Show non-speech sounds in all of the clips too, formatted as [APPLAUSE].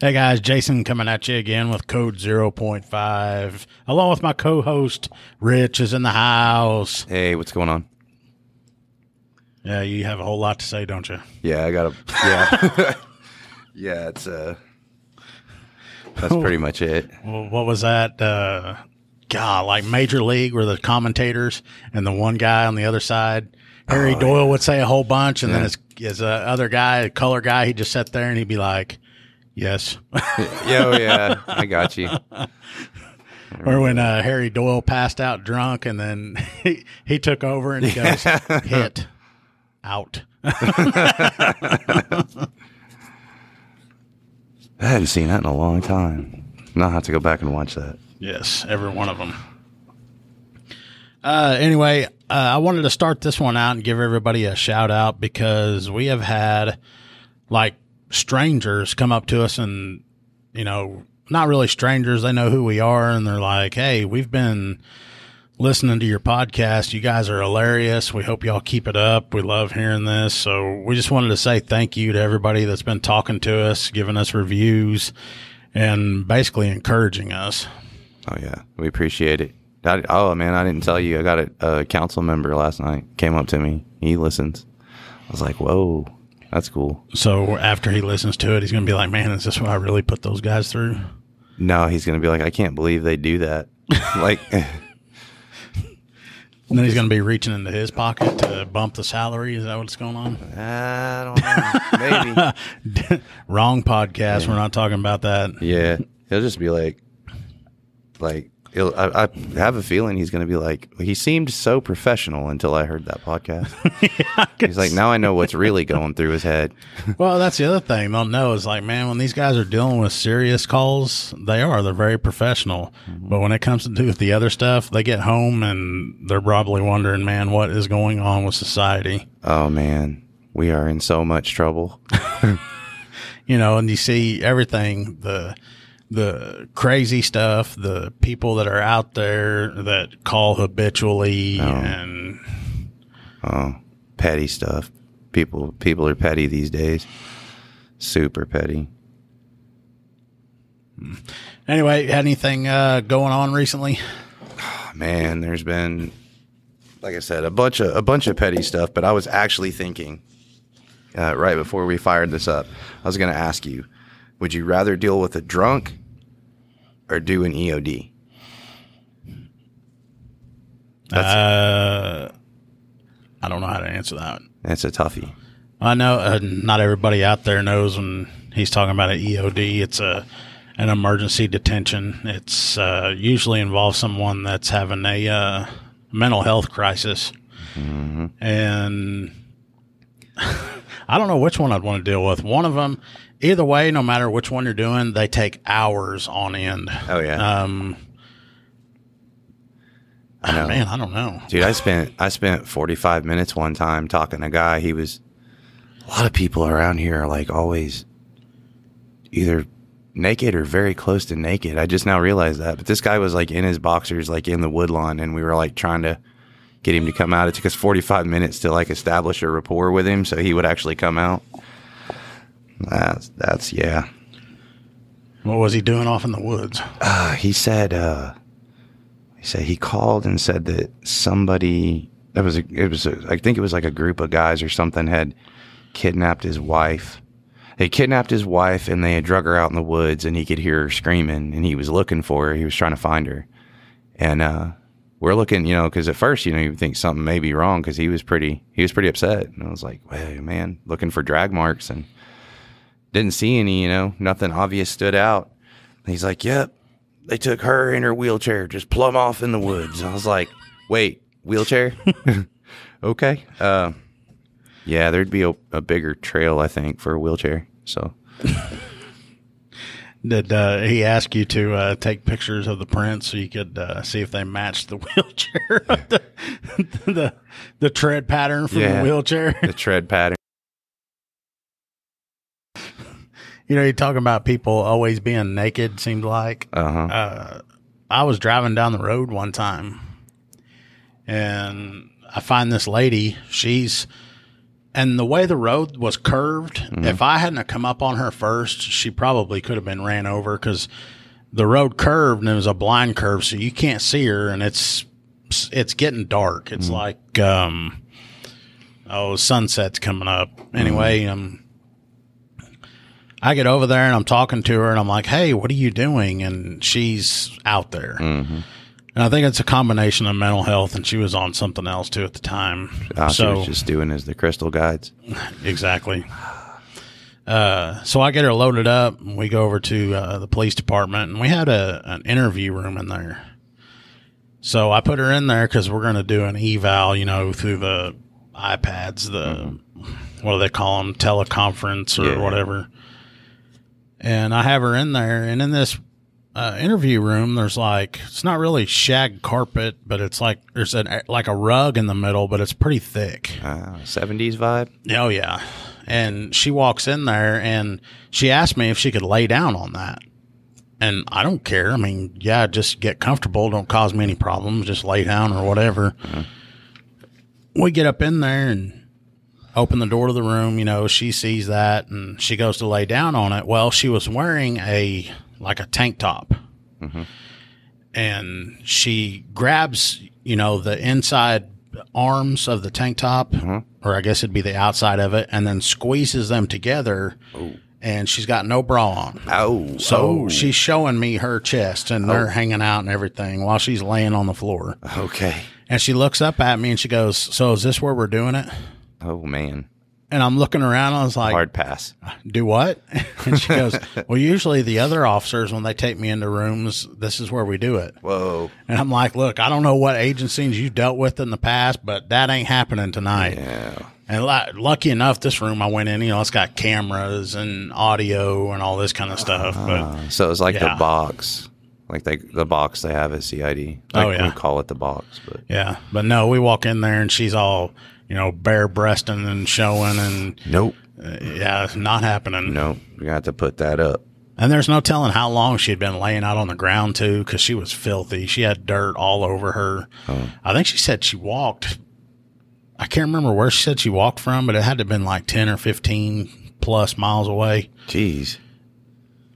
Hey guys, Jason coming at you again with code 0.5. Along with my co host, Rich, is in the house. Hey, what's going on? Yeah, you have a whole lot to say, don't you? Yeah, I got a. Yeah, [LAUGHS] yeah. It's uh, that's pretty much it. Well, what was that? Uh, God, like Major League, where the commentators and the one guy on the other side, Harry Doyle would say a whole bunch, and then Yeah. his, his uh, other guy, a color guy, he'd just sit there and he'd be like, Yes. [LAUGHS] Yeah, oh, yeah. I got you. [LAUGHS] or when uh, Harry Doyle passed out drunk and then [LAUGHS] he, he took over and he goes, Hit, out. I hadn't seen that in a long time. Now I have to go back and watch that. Yes, every one of them. Uh, anyway, uh, I wanted to start this one out and give everybody a shout out because we have had like strangers come up to us and, you know, not really strangers. They know who we are and they're like, Hey, we've been listening to your podcast. You guys are hilarious. We hope y'all keep it up. We love hearing this. So we just wanted to say thank you to everybody that's been talking to us, giving us reviews and basically encouraging us. Oh yeah, we appreciate it. I, oh man, I didn't tell you. I got a, a council member last night came up to me. He listens. I was like, whoa, that's cool. So after he listens to it, he's going to be like, "Man, is this what I really put those guys through?" No, he's gonna be like, I can't believe they do that. [LAUGHS] like, And then he's going to be reaching into his pocket to bump the salary. Is that what's going on? I don't know, maybe. [LAUGHS] Wrong podcast. We're not talking about that. Yeah, he'll just be like, like I, I have a feeling he's going to be like, he seemed so professional until I heard that podcast. [LAUGHS] he's like, now I know what's really going through his head. [LAUGHS] Well, that's the other thing they'll know is like, man, when these guys are dealing with serious calls, they are. They're very professional. Mm-hmm. But when it comes to do with the other stuff, they get home and they're probably wondering, man, what is going on with society? Oh man, we are in so much trouble. [LAUGHS] you know, and you see everything the the crazy stuff, the people that are out there that call habitually, and Oh, petty stuff. People, people are petty these days. Super petty. anyway, had anything uh, going on recently? man, there's been, like I said, a bunch of a bunch of petty stuff. But I was actually thinking, uh, right before we fired this up, I was going to ask you, would you rather deal with a drunk or do an EOD? Uh, I don't know how to answer that. That's a toughie. I know uh, not everybody out there knows when he's talking about an EOD. It's a an emergency detention. It's uh, usually involves someone that's having a uh, mental health crisis, and [LAUGHS] I don't know which one I'd want to deal with. One of them, either way, no matter which one you're doing, they take hours on end. Oh yeah, Um, I know. man, I don't know. dude. I spent I spent 45 minutes one time talking to a guy. He was a lot of people around here are like always either naked or very close to naked. I just now realized that. But this guy was like in his boxers, like in the woodlawn, and we were like trying to get him to come out. It took us 45 minutes to like establish a rapport with him so he would actually come out. That's that's yeah. What was he doing off in the woods? Uh, he said uh, he said he called and said that somebody that was a, it was a, I think it was like a group of guys or something had kidnapped his wife. They kidnapped his wife and they had drug her out in the woods and he could hear her screaming and he was looking for her. He was trying to find her. And uh, we're looking, you know, because at first, you know, you think something may be wrong because he was pretty he was pretty upset. And I was like, "Hey, man, looking for drag marks and didn't see any, you know, nothing obvious stood out." And he's like, "Yep, they took her in her wheelchair, just plumb off in the woods." I was like, "Wait, wheelchair? [LAUGHS] okay." Uh, yeah, there'd be a, a bigger trail, I think, for a wheelchair. So Did uh, he ask you to uh, take pictures of the prints so you could uh, see if they matched the [LAUGHS] wheelchair, the, the the tread pattern from the wheelchair? the tread pattern. You know, you're talking about people always being naked. Seemed like Uh huh. uh, I was driving down the road one time, and I find this lady. She's and the way the road was curved, if I hadn't come up on her first, she probably could have been ran over because the road curved and it was a blind curve, so you can't see her, and it's it's getting dark. It's like um, oh, sunset's coming up. Anyway, um, I get over there and I'm talking to her, and I'm like, "Hey, what are you doing?" And she's out there. And I think it's a combination of mental health, and she was on something else too at the time. Ah, she so was just doing as the crystal guides. [SIGHS] Exactly. Uh, so I get her loaded up, and we go over to uh, the police department, and we had a an interview room in there. So I put her in there because we're going to do an eval, you know, through the iPads, the what do they call them, teleconference or Yeah. whatever. And I have her in there, and in this uh, interview room, there's like it's not really shag carpet, but it's like there's an like a rug in the middle, but it's pretty thick. Ah, 70s vibe. Oh yeah. And she walks in there and she asked me if she could lay down on that. And I don't care. I mean, yeah, just get comfortable. Don't cause me any problems. Just lay down or whatever. We get up in there and open the door to the room. You know, she sees that and she goes to lay down on it. Well, she was wearing a like a tank top. Mm-hmm. And she grabs, you know, the inside arms of the tank top, mm-hmm. or I guess it'd be the outside of it, and then squeezes them together. And she's got no bra on. Oh, So oh. she's showing me her chest and they're oh. hanging out and everything while she's laying on the floor. okay. And she looks up at me and she goes, So is this where we're doing it? Oh man, And I'm looking around. I was like, hard pass. Do what? [LAUGHS] And she goes, Well, usually the other officers, when they take me into rooms, this is where we do it. Whoa. And I'm like, Look, I don't know what agencies you've dealt with in the past, but that ain't happening tonight. Yeah. And li- lucky enough, this room I went in, you know, it's got cameras and audio and all this kind of stuff. But Uh, so it's like Yeah. the box, like they the box they have at CID. Oh, Like yeah. we call it the box, but yeah, but no, we walk in there and she's all, you know, bare breasting and showing, and nope, uh, yeah, it's not happening. nope. We got to put that up. And there's no telling how long she had been laying out on the ground too, because she was filthy. She had dirt all over her. I think she said she walked. I can't remember where she said she walked from, but it had to have been like ten or fifteen plus miles away. Jeez.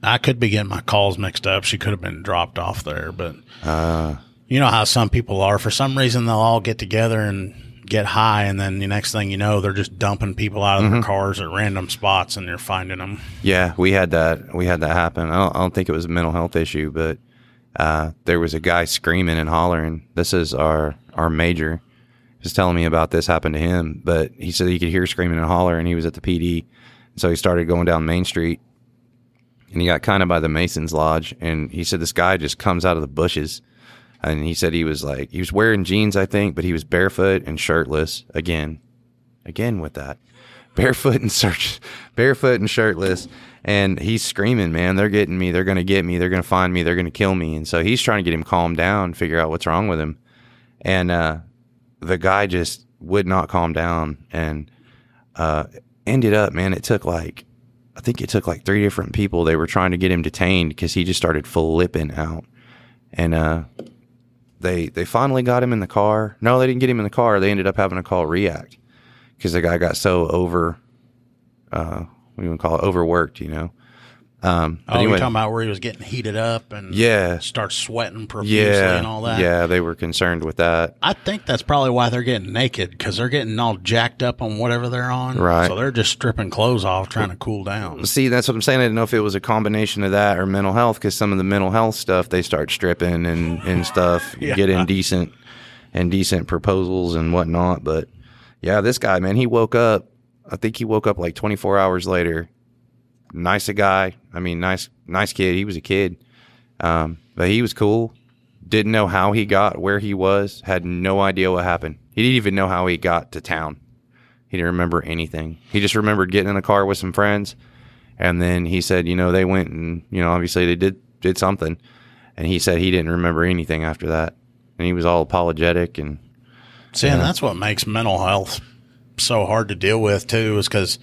I could be getting my calls mixed up. She could have been dropped off there, but Uh, you know how some people are. For some reason, they'll all get together and get high, and then the next thing you know, they're just dumping people out of their cars at random spots, and you're finding them. yeah, we had that. We had that happen. I don't, I don't think it was a mental health issue, but uh, there was a guy screaming and hollering. This is our our major. He was telling me about this happened to him, but he said he could hear screaming and holler, and he was at the PD. So he started going down Main Street, and he got kind of by the Masons Lodge, and he said this guy just comes out of the bushes, and he said he was like he was wearing jeans, I think, but he was barefoot and shirtless. Again, again with that, barefoot and search, barefoot and shirtless, and he's screaming, man, they're getting me, they're gonna get me, they're gonna find me, they're gonna kill me, and so he's trying to get him calmed down, figure out what's wrong with him, and uh, the guy just would not calm down, and uh, ended up, man, it took like I think it took like three different people. They were trying to get him detained because he just started flipping out. And uh, they they finally got him in the car. No, they didn't get him in the car. They ended up having to call React because the guy got so over, uh, do you call it, overworked, you know. Um, but Oh, anyway, you're talking about where he was getting heated up and yeah, start sweating profusely yeah, and all that. yeah. They were concerned with that. I think that's probably why they're getting naked because they're getting all jacked up on whatever they're on. Right. So they're just stripping clothes off, trying to cool down. See, that's what I'm saying. I didn't know if it was a combination of that or mental health because some of the mental health stuff they start stripping and, and stuff, [LAUGHS] Yeah. get indecent and decent proposals and whatnot. But yeah, this guy, man, he woke up. I think he woke up like 24 hours later. Nice a guy. I mean, nice, nice kid. He was a kid, um, but he was cool. Didn't know how he got where he was. Had no idea what happened. He didn't even know how he got to town. He didn't remember anything. He just remembered getting in a car with some friends and then he said, you know, they went and, you know, obviously they did did something. And he said he didn't remember anything after that. And he was all apologetic and See, and that's what makes mental health so hard to deal with too, is because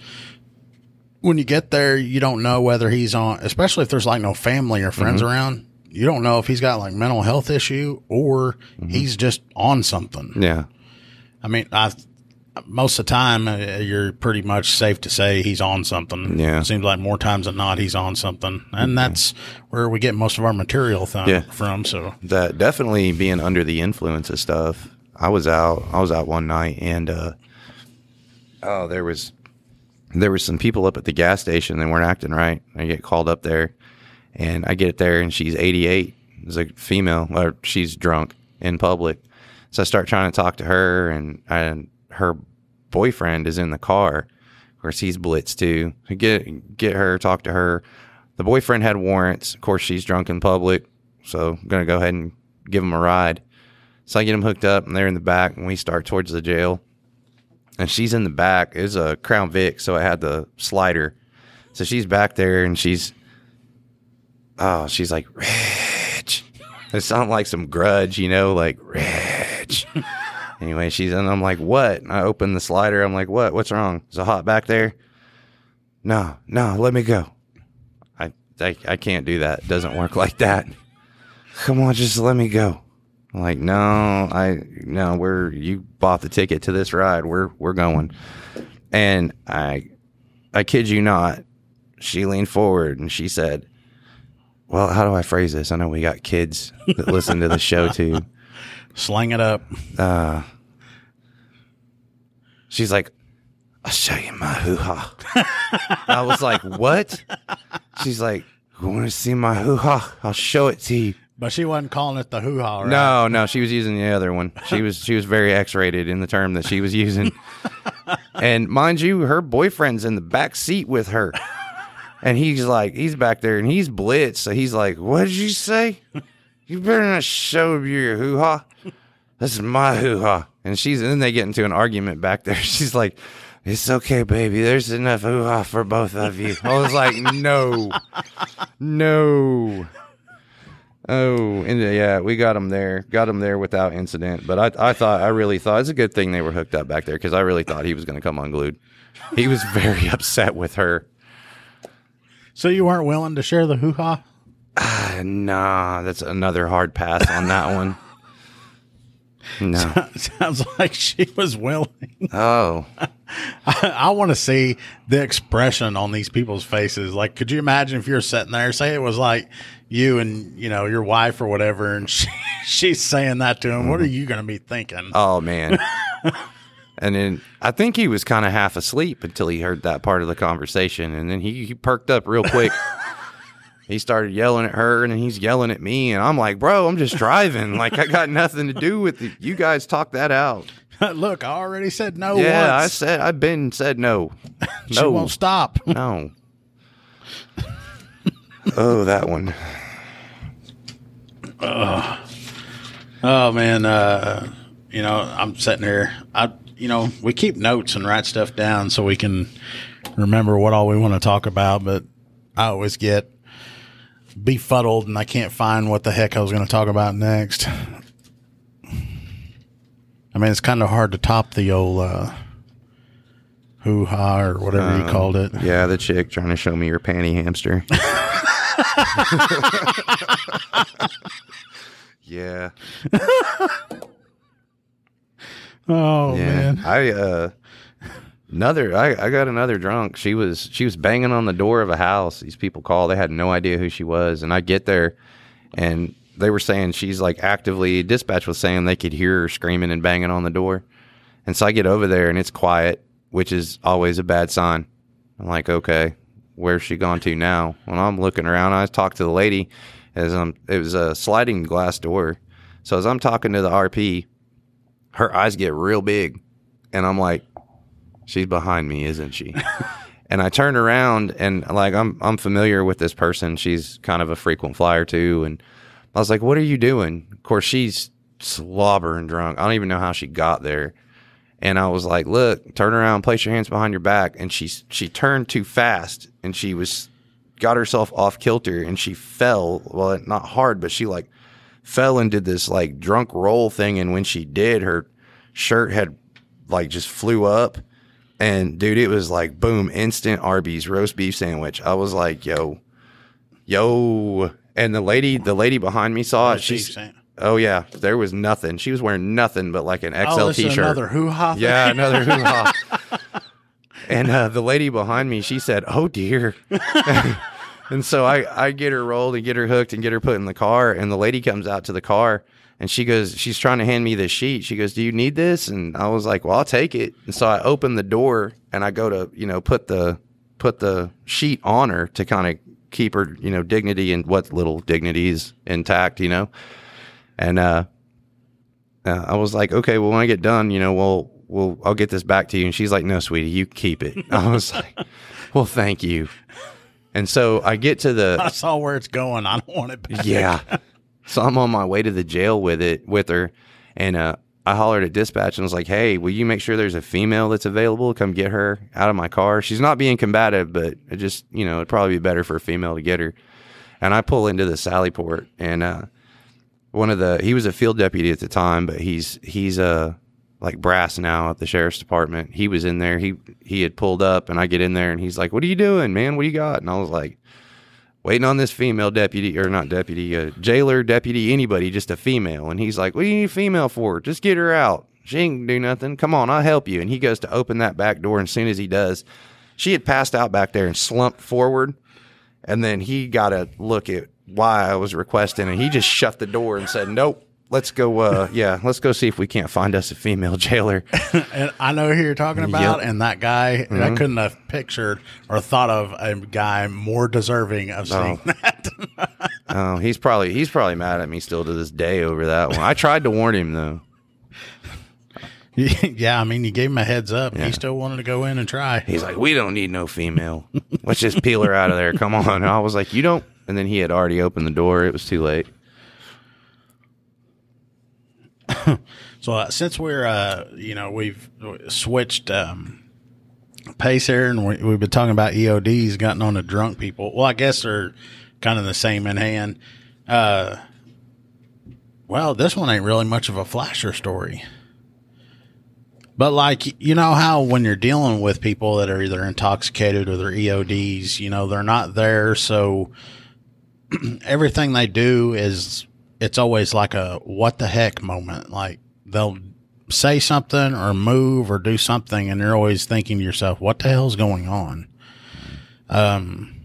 when you get there, you don't know whether he's on, especially if there's like no family or friends around. You don't know if he's got like mental health issue or he's just on something. yeah. I mean, I most of the time uh, you're pretty much safe to say he's on something. Yeah. It seems like more times than not he's on something, and that's where we get most of our material th- Yeah. from. So that definitely being under the influence of stuff. I was out. I was out one night, and uh, oh, there was there were some people up at the gas station that weren't acting right. I get called up there, and I get there, and she's 88. It's a female, or she's drunk in public. So I start trying to talk to her, and and her boyfriend is in the car. Of course, he's blitzed too. Get get her, talk to her. The boyfriend had warrants. Of course, she's drunk in public, so I'm gonna go ahead and give him a ride. So I get him hooked up, and they're in the back, and we start towards the jail. And she's in the back. It's a Crown Vic, so it had the slider. So she's back there, and she's, oh, she's like, Rich. It sounded like some grudge, you know, like Rich. anyway, she's and I'm like, what? And I open the slider. I'm like, what? What's wrong? Is it hot back there? No, no, let me go. I, I, I can't do that. It doesn't work like that. Come on, just let me go. Like, no, I no, we're you bought the ticket to this ride. We're we're going. And I I kid you not, she leaned forward and she said, Well, how do I phrase this? I know we got kids that listen to the show too. [LAUGHS] slang it up. Uh she's like, I'll show you my hoo ha. I was like, What? She's like, You wanna see my hoo ha? I'll show it to you. But she wasn't calling it the hoo ha, right? No, no, she was using the other one. She was she was very X-rated in the term that she was using. [LAUGHS] and mind you, her boyfriend's in the back seat with her. And he's like, he's back there and he's blitzed. So he's like, What did you say? You better not show your hoo ha. This is my hoo ha. And she's and then they get into an argument back there. [LAUGHS] She's like, It's okay, baby. There's enough hoo ha for both of you. I was like, No. No. Oh, and uh, yeah, we got him there. Got him there without incident. But I, I thought, I really thought it's a good thing they were hooked up back there because I really thought he was going to come unglued. He was [LAUGHS] very upset with her. So you weren't willing to share the hoo ha? Ah, [SIGHS] nah, that's another hard pass on that one. No. [LAUGHS] Sounds like she was willing. Oh, [LAUGHS] I want to see the expression on these people's faces. Like, could you imagine if you're sitting there, say it was like you and you know your wife or whatever, and [LAUGHS] she, she's saying that to him? What are mm-hmm. you going to be thinking? oh man. And then I think he was kind of half asleep until he heard that part of the conversation, and then he, he perked up real quick. He started yelling at her, and then he's yelling at me, and I'm like, "Bro, I'm just driving. [LAUGHS] Like I got nothing to do with it. You guys talk that out." [LAUGHS] Look, I already said no yeah, i said i've been said no. [LAUGHS] she no, won't stop. no. oh, that one. Oh man, uh, you know, I'm sitting here. I, you know, we keep notes and write stuff down so we can remember what all we want to talk about. But I always get befuddled and I can't find what the heck I was going to talk about next. I mean, it's kind of hard to top the old uh, hoo ha or whatever you called it. Yeah, the chick trying to show me your panty hamster. [LAUGHS] yeah. [LAUGHS] Oh Yeah. man, I uh another I, I got another drunk. She was she was banging on the door of a house. These people call, they had no idea who she was. And I get there and they were saying she's like actively dispatch was saying they could hear her screaming and banging on the door. And so I get over there and it's quiet, which is always a bad sign. I'm like, okay, where's she gone to now? When I'm looking around, I talked to the lady as I'm, it was a sliding glass door. So as I'm talking to the RP, her eyes get real big and I'm like, she's behind me, isn't she? and I turned around and like I'm I'm familiar with this person. She's kind of a frequent flyer too, and I was like, "What are you doing?" Of course, she's slobbering drunk. I don't even know how she got there. And I was like, "Look, turn around, place your hands behind your back." And she she turned too fast, and she was got herself off kilter, and she fell. Well, not hard, but she like fell and did this like drunk roll thing. And when she did, her shirt had like just flew up. And dude, it was like boom, instant Arby's roast beef sandwich. I was like, yo, yo. And the lady, the lady behind me saw it. She's She's Oh yeah, there was nothing. She was wearing nothing but like an XL oh, this is t-shirt. another hoo ha. Yeah, another [LAUGHS] hoo ha. and uh, the lady behind me, she said, "Oh dear." [LAUGHS] and so I, I get her rolled and get her hooked and get her put in the car. And the lady comes out to the car and she goes, she's trying to hand me the sheet. She goes, "Do you need this?" And I was like, "Well, I'll take it." And so I open the door and I go to, you know, put the put the sheet on her to kind of keep her, you know, dignity and what little dignity is intact, you know. And uh, uh, I was like, okay, well, when I get done, you know, well, well, I'll get this back to you. And she's like, no, sweetie, you keep it. [LAUGHS] I was like, well, thank you. And so I get to the [LAUGHS] I saw where it's going. I don't want it back. yeah. So I'm on my way to the jail with it with her, and uh, I hollered at dispatch and was like, "Hey, will you make sure there's a female that's available? Come get her out of my car. She's not being combative, but it just you know it'd probably be better for a female to get her." And I pull into the Sally Port, and uh, one of the he was a field deputy at the time, but he's he's uh like brass now at the sheriff's department. He was in there. He he had pulled up, and I get in there, and he's like, "What are you doing, man? What do you got?" And I was like, "Waiting on this female deputy, or not deputy, uh, jailer, deputy, anybody, just a female." And he's like, "What do you need a female for? Just get her out. She ain't do nothing. Come on, I'll help you." And he goes to open that back door, and as soon as he does, she had passed out back there and slumped forward. And then he got a look at why I was requesting, and he just shut the door and said, "Nope." Let's go. Uh, yeah, let's go see if we can't find us a female jailer. [LAUGHS] And I know who you're talking about, Yep. and that guy, I couldn't have pictured or thought of a guy more deserving of seeing that. [LAUGHS] Oh, he's probably he's probably mad at me still to this day over that one. I tried to warn him though. [LAUGHS] yeah, I mean, you gave him a heads up. Yeah. He still wanted to go in and try. He's like, "We don't need no female. Let's just peel her out of there. Come on." And I was like, "You don't." And then he had already opened the door. It was too late. [COUGHS] So uh, since we're, uh, you know, we've switched um, pace here, and we, we've been talking about EODs, gotten on to drunk people. Well, I guess they're kind of the same in hand. Uh, well, this one ain't really much of a flasher story. But like you know how when you're dealing with people that are either intoxicated or they're EODs, you know they're not there, so [CLEARS THROAT] everything they do is it's always like a what the heck moment. Like they'll say something or move or do something, and you're always thinking to yourself, "What the hell's going on?" Um,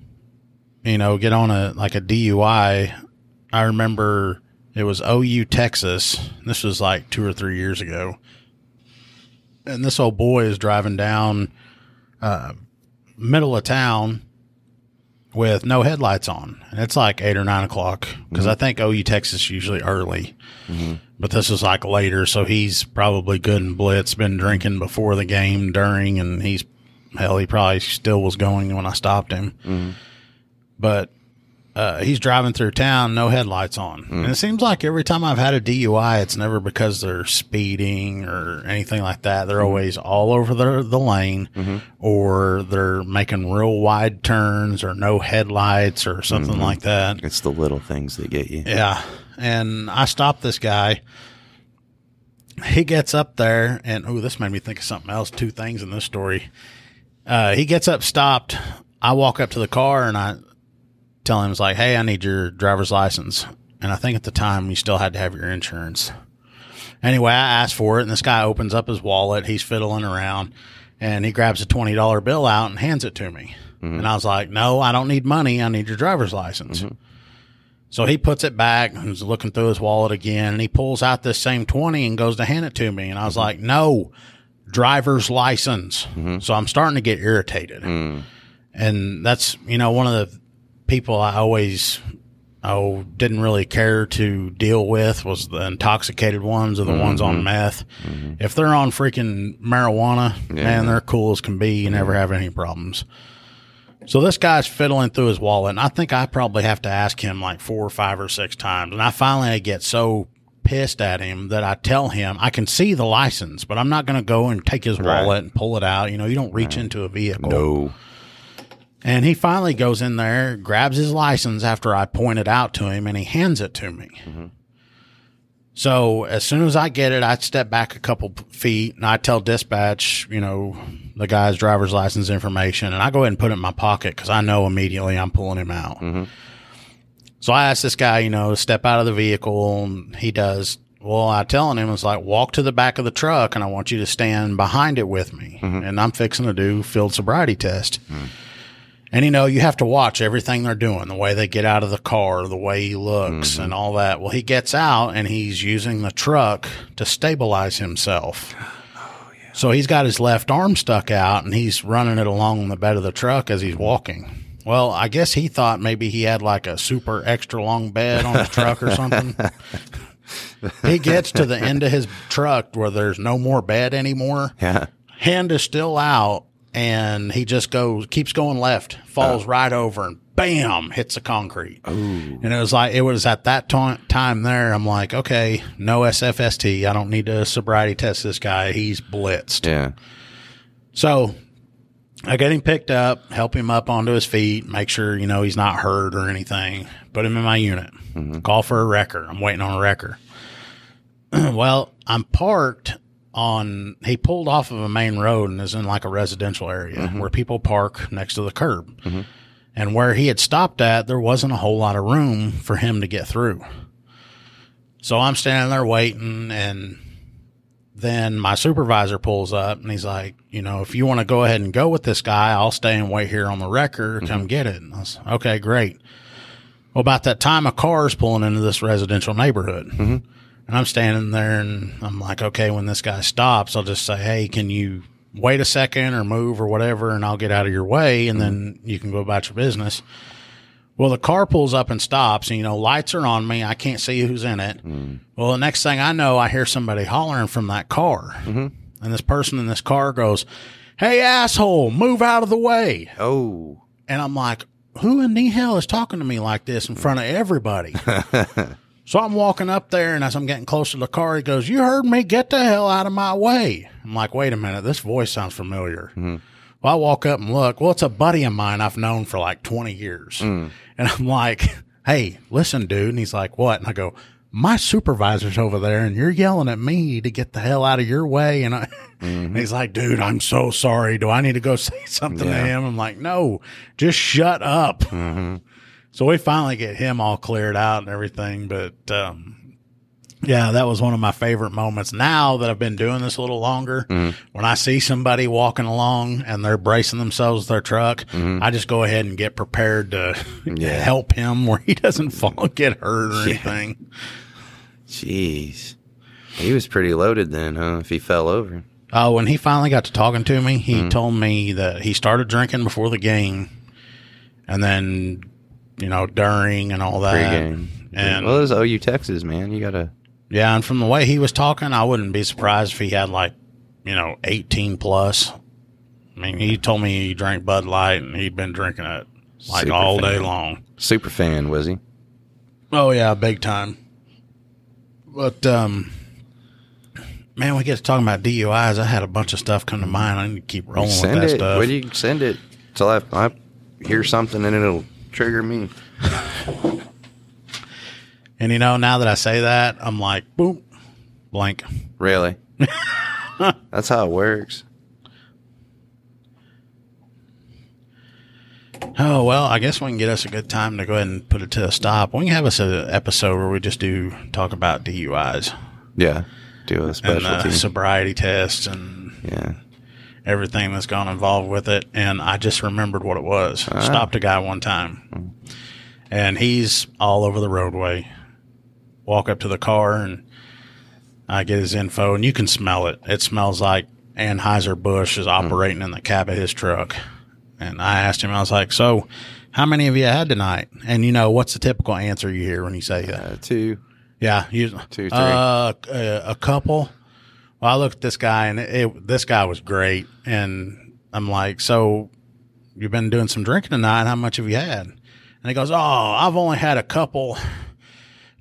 you know, get on a like a DUI. I remember it was OU Texas. This was like two or three years ago, and this old boy is driving down uh, middle of town with no headlights on, and it's like eight or nine o'clock because mm-hmm. I think OU Texas usually early, mm-hmm. but this is like later, so he's probably good and blitz, been drinking before the game, during, and he's hell, he probably still was going when I stopped him, mm-hmm. but. Uh, he's driving through town, no headlights on. And it seems like every time I've had a DUI, it's never because they're speeding or anything like that. They're always all over the, the lane or they're making real wide turns or no headlights or something like that. It's the little things that get you. Yeah. And I stopped this guy. He gets up there and, oh, this made me think of something else. Two things in this story. Uh, he gets up, stopped. I walk up to the car and I tell him, it's like, hey, I need your driver's license. And I think at the time you still had to have your insurance. Anyway, I asked for it, and this guy opens up his wallet. He's fiddling around, and he grabs a twenty dollar bill out and hands it to me. Mm-hmm. And I was like, "No, I don't need money. I need your driver's license." Mm-hmm. So he puts it back and is looking through his wallet again, and he pulls out this same twenty and goes to hand it to me. And I was mm-hmm. like, "No, driver's license." So I'm starting to get irritated, mm. and that's you know one of the people I always oh didn't really care to deal with was the intoxicated ones or the ones on mm-hmm. meth. Mm-hmm. If they're on freaking marijuana, man, they're cool as can be. You never have any problems. So this guy's fiddling through his wallet, and I think I probably have to ask him like four or five or six times. And I finally get so pissed at him that I tell him I can see the license, but I'm not going to go and take his wallet and pull it out. You know, you don't reach into a vehicle. No. And he finally goes in there, grabs his license after I point it out to him, and he hands it to me. Mm-hmm. So as soon as I get it, I step back a couple feet and I tell dispatch, you know, the guy's driver's license information, and I go ahead and put it in my pocket because I know immediately I'm pulling him out. So So I ask this guy, you know, to step out of the vehicle, and he does. Well, I telling him it's like walk to the back of the truck, and I want you to stand behind it with me, mm-hmm. and I'm fixing to do field sobriety test. And you know, you have to watch everything they're doing, the way they get out of the car, the way he looks, mm-hmm. and all that. Well, he gets out and he's using the truck to stabilize himself. [GASPS] Oh, so he's got his left arm stuck out and he's running it along the bed of the truck as he's walking. Well, I guess he thought maybe he had like a super extra long bed on his truck or something. [LAUGHS] he gets to the end of his truck where there's no more bed anymore Yeah. hand is still out and he just goes keeps going left falls oh. right over and bam hits the concrete. And it was like it was at that ti- time there i'm like okay no sfst i don't need to sobriety test this guy. He's blitzed. Yeah. so I get him picked up, help him up onto his feet, make sure, you know, he's not hurt or anything, put him in my unit, mm-hmm. call for a wrecker. I'm waiting on a wrecker. [CLEARS THROAT] well, I'm parked on, he pulled off of a main road and is in like a residential area mm-hmm. where people park next to the curb. Mm-hmm. And where he had stopped at, there wasn't a whole lot of room for him to get through. So I'm standing there waiting and then my supervisor pulls up and he's like, you know, if you want to go ahead and go with this guy, I'll stay and wait here on the wrecker. Come mm-hmm. get it. And I was, okay, great. Well, about that time, a car's pulling into this residential neighborhood. And I'm standing there and I'm like, okay, when this guy stops, I'll just say, hey, can you wait a second or move or whatever, and I'll get out of your way, and then mm-hmm. you can go about your business. Well, the car pulls up and stops, and you know, lights are on me. I can't see who's in it. Mm. Well, the next thing I know, I hear somebody hollering from that car. Mm-hmm. And this person in this car goes, Hey, asshole, move out of the way. Oh. And I'm like, Who in the hell is talking to me like this in front of everybody? [LAUGHS] so I'm walking up there, and as I'm getting closer to the car, he goes, You heard me, get the hell out of my way. I'm like, Wait a minute, this voice sounds familiar. Mm-hmm. Well, I walk up and look. Well, it's a buddy of mine I've known for like 20 years. Mm. And I'm like, hey, listen, dude. And he's like, what? And I go, my supervisor's over there and you're yelling at me to get the hell out of your way. And, I, mm-hmm. and [LAUGHS] he's like, dude, I'm so sorry. Do I need to go [LAUGHS] say something to him? I'm like, no, just shut up. Mm-hmm. So we finally get him all cleared out and everything. But, um, yeah, that was one of my favorite moments. Now that I've been doing this a little longer, mm-hmm. when I see somebody walking along and they're bracing themselves with their truck, mm-hmm. I just go ahead and get prepared to [LAUGHS] Yeah. help him where he [LAUGHS] doesn't fall and get hurt or anything. Jeez. He was pretty loaded then, huh? If he fell over. Oh, when he finally got to talking to me, he mm-hmm. told me that he started drinking before the game and then, you know, during and all that. Pre-game. And well, it was OU Texas, man. You gotta. Yeah, and from the way he was talking, I wouldn't be surprised if he had like, you know, 18 plus. I mean, he told me he drank Bud Light and he'd been drinking it like Super all day long. Super fan, was he? Oh yeah, big time. But um man, we get to talking about DUIs. I had a bunch of stuff come to mind. I need to keep rolling with that it. stuff. Where do you send it? Till I, I hear something and it'll trigger me. [LAUGHS] and you know, now that I say that, I'm like, boom, blank. Really? [LAUGHS] That's how it works. Oh well, I guess we can get us a good time to go ahead and put it to a stop. We can have us an episode where we just do talk about DUIs Yeah. Do a and uh, sobriety tests and yeah. Everything that's gone involved with it. And I just remembered what it was. Stopped a guy one time, and he's all over the roadway. Walk up to the car and I get his info, and you can smell it. It smells like Anheuser Busch is operating in the cab of his truck. And I asked him, I was like, "So, how many of you had tonight?" And you know, what's the typical answer you hear when you say that? Uh, two. Yeah, you, Two, three. Uh, a, a couple. Well, I looked at this guy, and it, it, this guy was great, and I'm like, "So, you've been doing some drinking tonight? How much have you had?" And he goes, "Oh, I've only had a couple,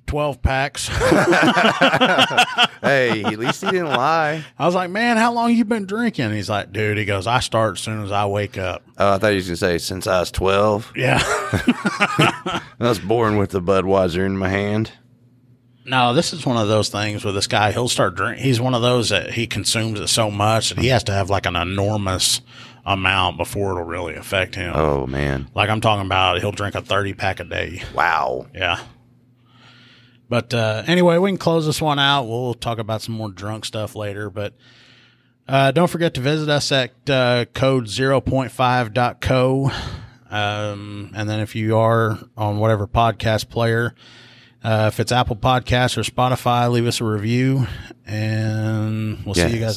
twelve packs." [LAUGHS] Hey, at least he didn't lie. I was like, "Man, how long you been drinking?" And he's like, "Dude," he goes, "I start as soon as I wake up." Oh, I thought he was gonna say since I was twelve. Yeah. [LAUGHS] I was born with the Budweiser in my hand. No, this is one of those things where this guy he'll start drink. He's one of those that he consumes it so much that he has to have like an enormous amount before it'll really affect him. Oh man. Like I'm talking about, he'll drink a 30 pack a day. Wow. Yeah. But uh, anyway, we can close this one out. We'll talk about some more drunk stuff later. But uh, don't forget to visit us at uh, code 0.5.co. Um, and then if you are on whatever podcast player, uh, if it's Apple Podcasts or Spotify, leave us a review. And we'll see you guys.